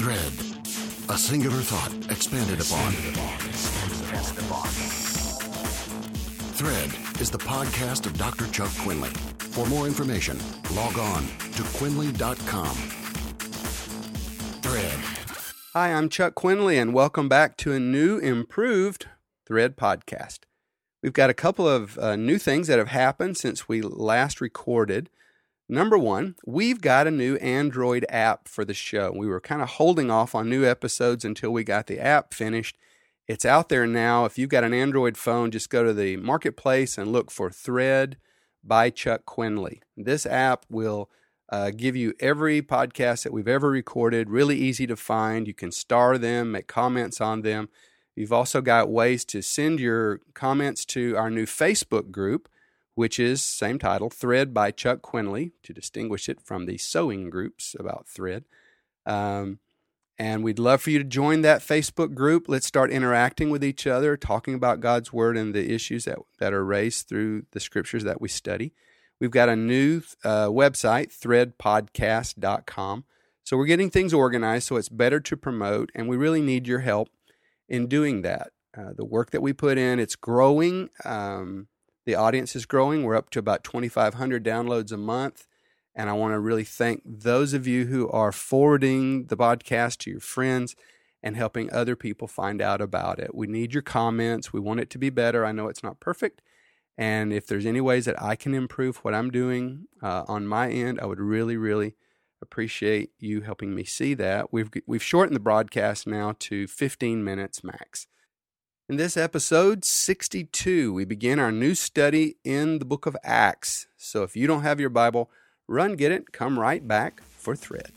Thread. A singular thought expanded upon. Thread is the podcast of Dr. Chuck Quinley. For more information, log on to quinley.com. Thread. Hi, I'm Chuck Quinley, and welcome back to a new, improved Thread podcast. We've got a couple of uh, new things that have happened since we last recorded. Number one, we've got a new Android app for the show. We were kind of holding off on new episodes until we got the app finished. It's out there now. If you've got an Android phone, just go to the marketplace and look for Thread by Chuck Quinley. This app will uh, give you every podcast that we've ever recorded, really easy to find. You can star them, make comments on them. You've also got ways to send your comments to our new Facebook group which is same title, Thread by Chuck Quinley, to distinguish it from the sewing groups about thread. Um, and we'd love for you to join that Facebook group. Let's start interacting with each other, talking about God's Word and the issues that, that are raised through the scriptures that we study. We've got a new uh, website, threadpodcast.com. So we're getting things organized so it's better to promote, and we really need your help in doing that. Uh, the work that we put in, it's growing. Um, the audience is growing. We're up to about 2,500 downloads a month. And I want to really thank those of you who are forwarding the podcast to your friends and helping other people find out about it. We need your comments. We want it to be better. I know it's not perfect. And if there's any ways that I can improve what I'm doing uh, on my end, I would really, really appreciate you helping me see that. We've we've shortened the broadcast now to 15 minutes max. In this episode 62, we begin our new study in the book of Acts. So if you don't have your Bible, run get it, come right back for Thread.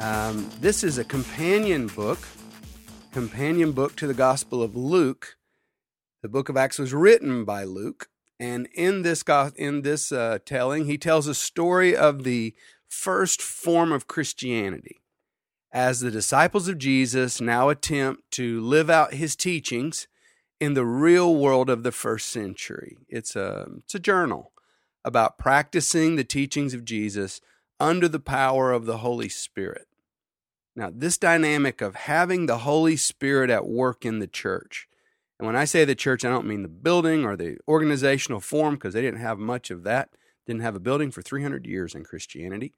Um, this is a companion book, companion book to the Gospel of Luke. The book of Acts was written by Luke, and in this in this uh, telling, he tells a story of the first form of Christianity as the disciples of Jesus now attempt to live out his teachings in the real world of the first century. It's a, it's a journal about practicing the teachings of Jesus under the power of the Holy Spirit. Now, this dynamic of having the Holy Spirit at work in the church, and when I say the church, I don't mean the building or the organizational form because they didn't have much of that, didn't have a building for 300 years in Christianity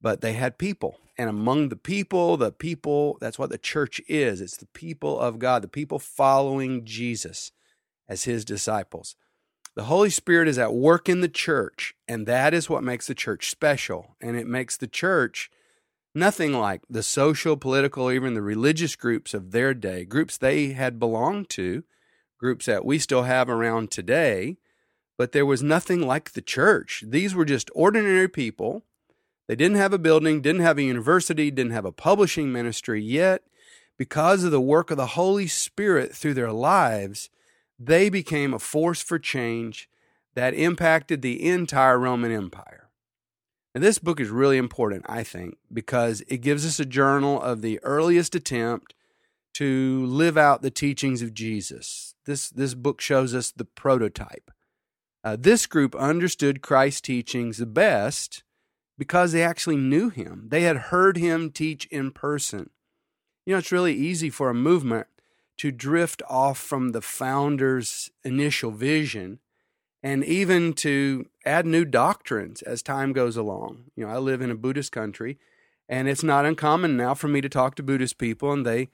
but they had people. And among the people, the people, that's what the church is. It's the people of God, the people following Jesus as his disciples. The Holy Spirit is at work in the church, and that is what makes the church special. And it makes the church nothing like the social, political, even the religious groups of their day, groups they had belonged to, groups that we still have around today. But there was nothing like the church. These were just ordinary people they didn't have a building, didn't have a university, didn't have a publishing ministry, yet, because of the work of the Holy Spirit through their lives, they became a force for change that impacted the entire Roman Empire. And this book is really important, I think, because it gives us a journal of the earliest attempt to live out the teachings of Jesus. This, this book shows us the prototype. Uh, this group understood Christ's teachings the best because they actually knew him. They had heard him teach in person. You know, it's really easy for a movement to drift off from the founder's initial vision and even to add new doctrines as time goes along. You know, I live in a Buddhist country, and it's not uncommon now for me to talk to Buddhist people, and they,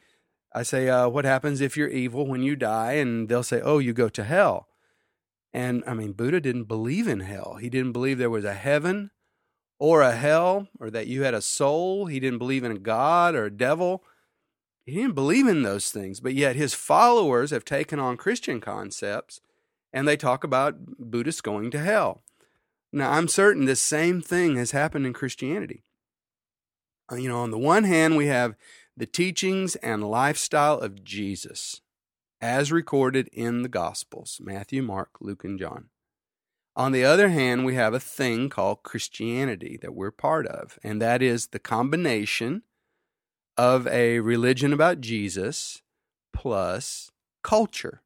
I say, uh, "What happens if you're evil when you die?" And they'll say, "Oh, you go to hell." And I mean, Buddha didn't believe in hell. He didn't believe there was a heaven or a hell or that you had a soul. He didn't believe in a God or a devil. He didn't believe in those things, but yet his followers have taken on Christian concepts and they talk about Buddhists going to hell. Now, I'm certain this same thing has happened in Christianity. Uh, you know, on the one hand, we have the teachings and lifestyle of Jesus as recorded in the Gospels Matthew, Mark, Luke, and John. On the other hand, we have a thing called Christianity that we're part of, and that is the combination of a religion about Jesus plus culture.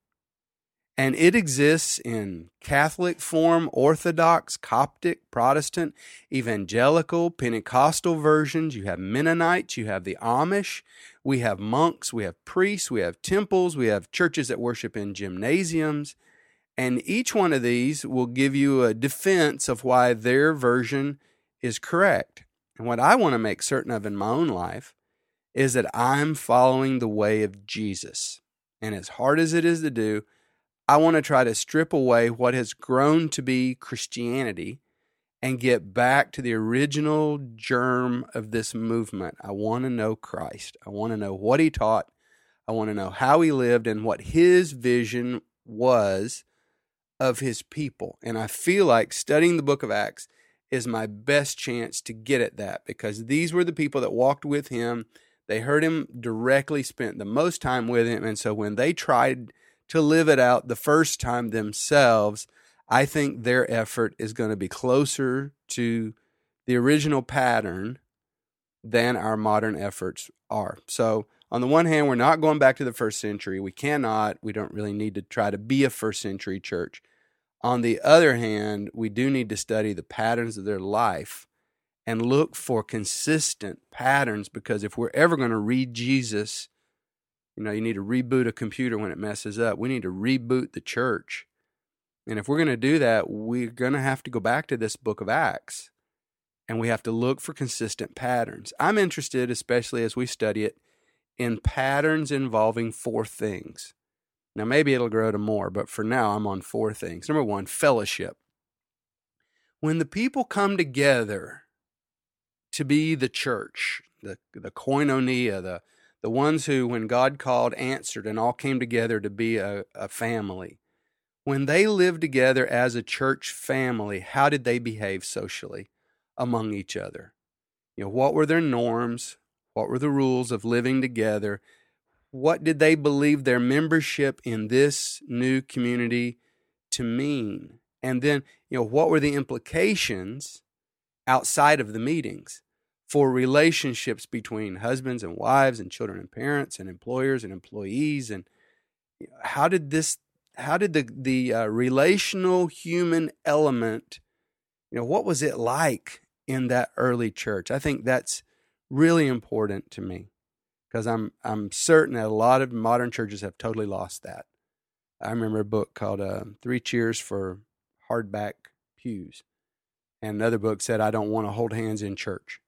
And it exists in Catholic form, Orthodox, Coptic, Protestant, Evangelical, Pentecostal versions. You have Mennonites, you have the Amish, we have monks, we have priests, we have temples, we have churches that worship in gymnasiums. And each one of these will give you a defense of why their version is correct. And what I want to make certain of in my own life is that I'm following the way of Jesus. And as hard as it is to do, I want to try to strip away what has grown to be Christianity and get back to the original germ of this movement. I want to know Christ. I want to know what he taught. I want to know how he lived and what his vision was of his people. And I feel like studying the book of Acts is my best chance to get at that because these were the people that walked with him. They heard him directly, spent the most time with him. And so when they tried to live it out the first time themselves, I think their effort is going to be closer to the original pattern than our modern efforts are. So, on the one hand, we're not going back to the first century. We cannot. We don't really need to try to be a first century church. On the other hand, we do need to study the patterns of their life and look for consistent patterns because if we're ever going to read Jesus you know, you need to reboot a computer when it messes up. We need to reboot the church. And if we're going to do that, we're going to have to go back to this book of Acts and we have to look for consistent patterns. I'm interested, especially as we study it, in patterns involving four things. Now, maybe it'll grow to more, but for now, I'm on four things. Number one, fellowship. When the people come together to be the church, the, the koinonia, the, the ones who, when God called, answered and all came together to be a, a family. When they lived together as a church family, how did they behave socially among each other? You know, what were their norms? What were the rules of living together? What did they believe their membership in this new community to mean? And then, you know, what were the implications outside of the meetings? for relationships between husbands and wives and children and parents and employers and employees and how did this how did the the uh, relational human element you know what was it like in that early church i think that's really important to me because i'm i'm certain that a lot of modern churches have totally lost that i remember a book called uh, three cheers for hardback pews and another book said i don't want to hold hands in church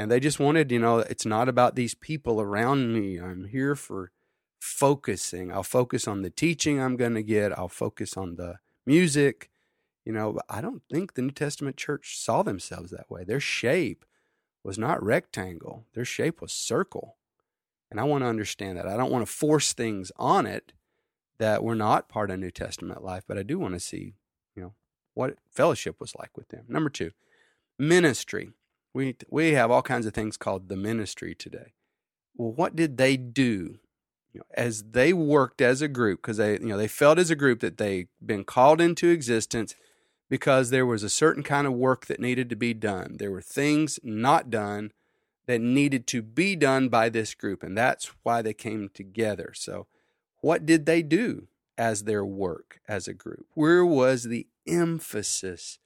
and they just wanted, you know, it's not about these people around me. I'm here for focusing. I'll focus on the teaching I'm going to get, I'll focus on the music. You know, I don't think the New Testament church saw themselves that way. Their shape was not rectangle, their shape was circle. And I want to understand that. I don't want to force things on it that were not part of New Testament life, but I do want to see, you know, what fellowship was like with them. Number two, ministry. We we have all kinds of things called the ministry today. Well, what did they do? You know, as they worked as a group, because they you know they felt as a group that they'd been called into existence because there was a certain kind of work that needed to be done. There were things not done that needed to be done by this group, and that's why they came together. So, what did they do as their work as a group? Where was the emphasis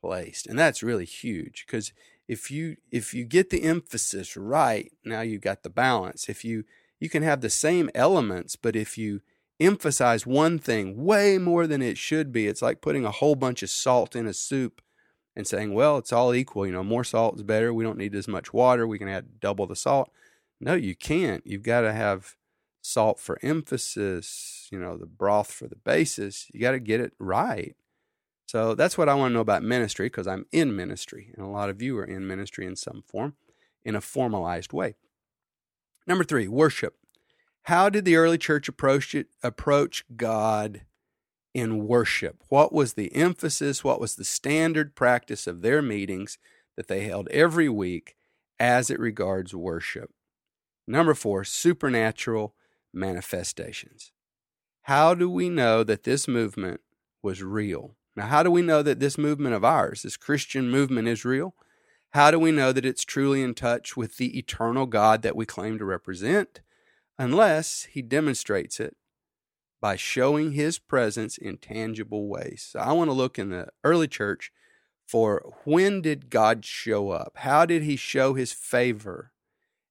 placed? And that's really huge because if you if you get the emphasis right, now you've got the balance. If you you can have the same elements, but if you emphasize one thing way more than it should be, it's like putting a whole bunch of salt in a soup and saying, well, it's all equal. You know, more salt is better. We don't need as much water. We can add double the salt. No, you can't. You've got to have salt for emphasis, you know, the broth for the basis. You got to get it right. So that's what I want to know about ministry because I'm in ministry, and a lot of you are in ministry in some form, in a formalized way. Number three, worship. How did the early church approach it, approach God in worship? What was the emphasis? What was the standard practice of their meetings that they held every week as it regards worship? Number four, supernatural manifestations. How do we know that this movement was real? Now, how do we know that this movement of ours, this Christian movement, is real? How do we know that it's truly in touch with the eternal God that we claim to represent? Unless he demonstrates it by showing his presence in tangible ways. So I want to look in the early church for when did God show up? How did he show his favor?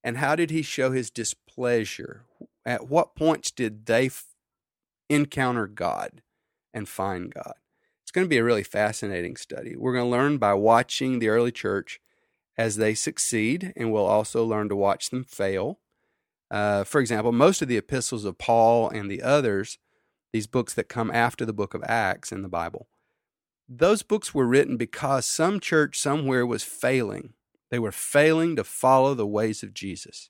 And how did he show his displeasure? At what points did they f- encounter God and find God? It's going to be a really fascinating study. We're going to learn by watching the early church as they succeed, and we'll also learn to watch them fail. Uh, for example, most of the epistles of Paul and the others, these books that come after the book of Acts in the Bible, those books were written because some church somewhere was failing. They were failing to follow the ways of Jesus.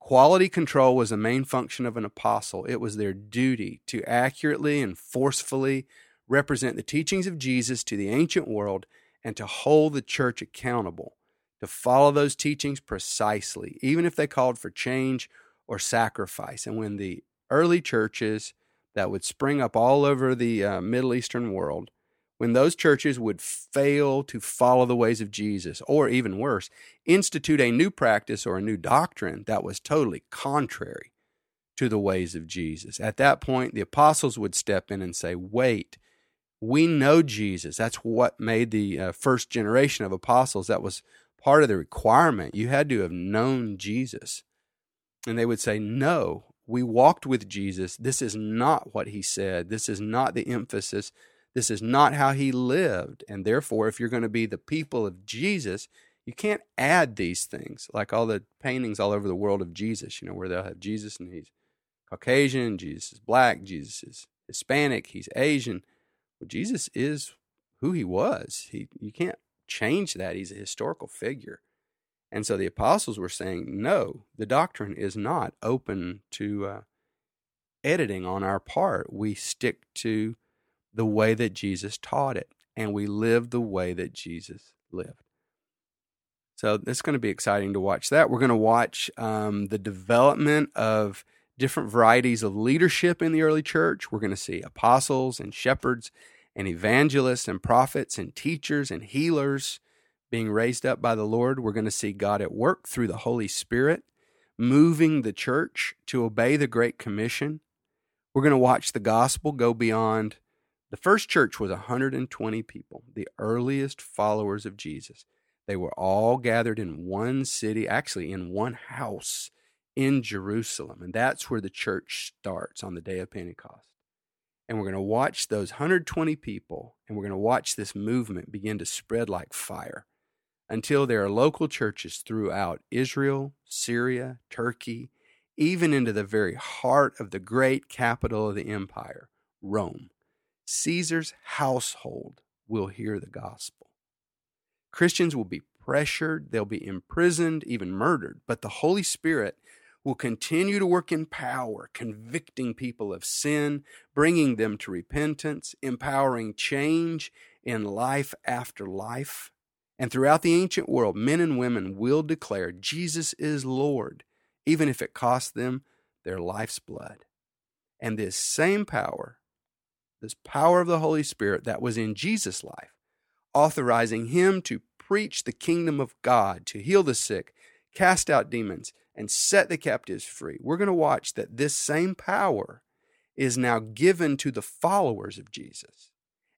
Quality control was the main function of an apostle. It was their duty to accurately and forcefully represent the teachings of Jesus to the ancient world and to hold the church accountable to follow those teachings precisely, even if they called for change or sacrifice. And when the early churches that would spring up all over the uh, Middle Eastern world, when those churches would fail to follow the ways of Jesus, or even worse, institute a new practice or a new doctrine that was totally contrary to the ways of Jesus. At that point, the apostles would step in and say, Wait, we know Jesus. That's what made the uh, first generation of apostles. That was part of the requirement. You had to have known Jesus. And they would say, No, we walked with Jesus. This is not what he said. This is not the emphasis. This is not how he lived. And therefore, if you're going to be the people of Jesus, you can't add these things like all the paintings all over the world of Jesus, you know, where they'll have Jesus and he's Caucasian, Jesus is black, Jesus is Hispanic, he's Asian. Well, Jesus is who he was. He you can't change that. He's a historical figure. And so the apostles were saying, no, the doctrine is not open to uh, editing on our part. We stick to the way that Jesus taught it, and we live the way that Jesus lived. So it's going to be exciting to watch that. We're going to watch um, the development of different varieties of leadership in the early church. We're going to see apostles and shepherds and evangelists and prophets and teachers and healers being raised up by the Lord. We're going to see God at work through the Holy Spirit, moving the church to obey the Great Commission. We're going to watch the gospel go beyond. The first church was 120 people, the earliest followers of Jesus. They were all gathered in one city, actually in one house in Jerusalem. And that's where the church starts on the day of Pentecost and we're going to watch those 120 people and we're going to watch this movement begin to spread like fire until there are local churches throughout Israel, Syria, Turkey, even into the very heart of the great capital of the empire, Rome. Caesar's household will hear the gospel. Christians will be pressured, they'll be imprisoned, even murdered, but the Holy Spirit will continue to work in power, convicting people of sin, bringing them to repentance, empowering change in life after life. And throughout the ancient world, men and women will declare Jesus is Lord, even if it costs them their life's blood. And this same power, this power of the Holy Spirit that was in Jesus' life, authorizing him to preach the kingdom of God, to heal the sick, cast out demons, and set the captives free. We're going to watch that this same power is now given to the followers of Jesus,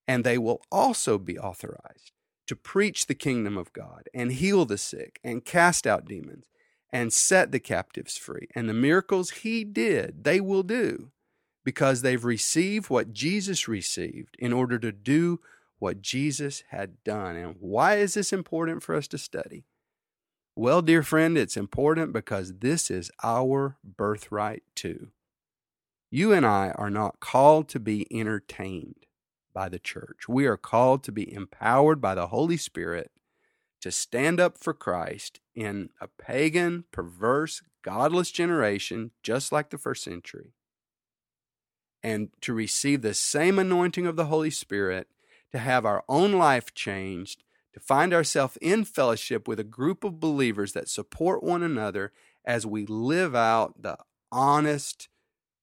and they will also be authorized to preach the kingdom of God and heal the sick and cast out demons and set the captives free. And the miracles he did, they will do because they've received what Jesus received in order to do what Jesus had done. And why is this important for us to study? Well, dear friend, it's important because this is our birthright too. You and I are not called to be entertained by the church. We are called to be empowered by the Holy Spirit to stand up for Christ in a pagan, perverse, godless generation, just like the first century, and to receive the same anointing of the Holy Spirit, to have our own life changed, to find ourselves in fellowship with a group of believers that support one another as we live out the honest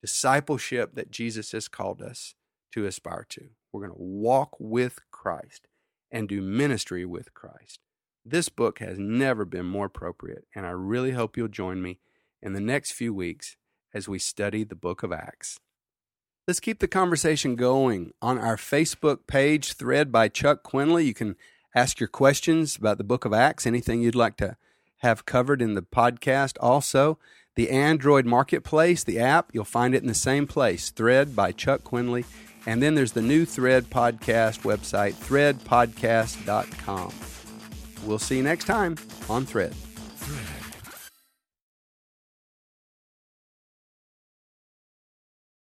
discipleship that Jesus has called us to aspire to. We're going to walk with Christ and do ministry with Christ. This book has never been more appropriate, and I really hope you'll join me in the next few weeks as we study the book of Acts. let's keep the conversation going on our Facebook page, Thread by Chuck Quinley. You can ask your questions about the book of Acts, anything you'd like to have covered in the podcast. Also, the Android Marketplace, the app, you'll find it in the same place, Thread by Chuck Quinley. And then there's the new Thread podcast website, threadpodcast.com. We'll see you next time on Thread.